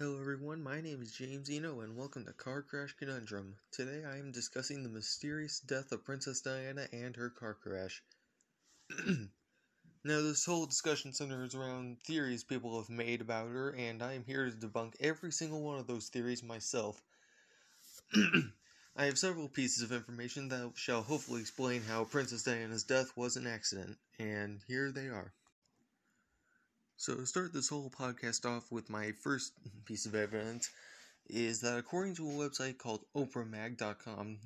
Hello everyone, my name is James Eno and welcome to Car Crash Conundrum. Today I am discussing the mysterious death of Princess Diana and her car crash. now this whole discussion centers around theories people have made about her and I am here to debunk every single one of those theories myself. I have several pieces of information that shall hopefully explain how Princess Diana's death was an accident, and here they are. So, to start this whole podcast off with my first piece of evidence is that according to a website called OprahMag.com,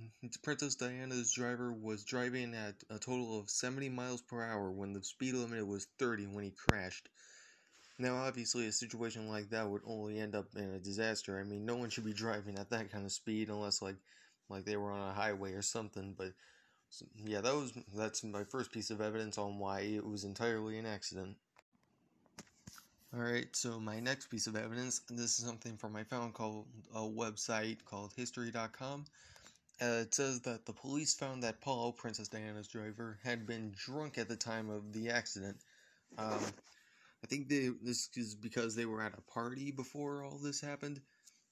Princess Diana's driver was driving at a total of 70 miles per hour when the speed limit was 30 when he crashed. Now, obviously, a situation like that would only end up in a disaster. I mean, no one should be driving at that kind of speed unless, like, like they were on a highway or something. But yeah, that was that's my first piece of evidence on why it was entirely an accident. Alright, so my next piece of evidence, this is something from I found called a website called history.com. Uh, it says that the police found that Paul, Princess Diana's driver, had been drunk at the time of the accident. Um, I think they, this is because they were at a party before all this happened,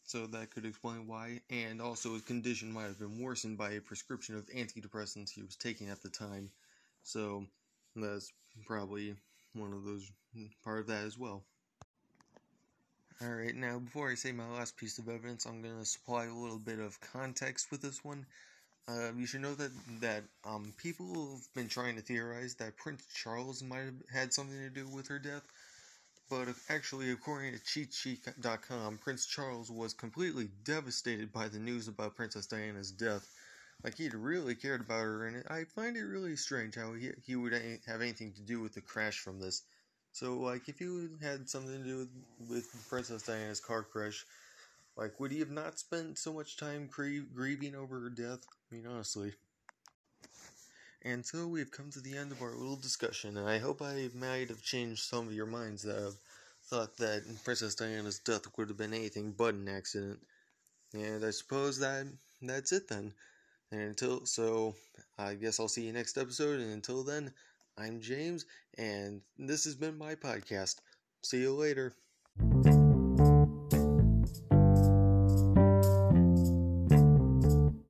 so that could explain why. And also, his condition might have been worsened by a prescription of antidepressants he was taking at the time, so that's probably one of those part of that as well. Alright, now before I say my last piece of evidence, I'm going to supply a little bit of context with this one. Uh, you should know that that um, people have been trying to theorize that Prince Charles might have had something to do with her death, but actually, according to CheatSheet.com, Prince Charles was completely devastated by the news about Princess Diana's death. Like he'd really cared about her, and I find it really strange how he he would have anything to do with the crash from this. So, like, if you had something to do with, with Princess Diana's car crash, like, would he have not spent so much time cre- grieving over her death? I mean, honestly. And so we've come to the end of our little discussion, and I hope I might have changed some of your minds that have thought that Princess Diana's death would have been anything but an accident. And I suppose that that's it then. And until so, I guess I'll see you next episode. And until then, I'm James, and this has been my podcast. See you later.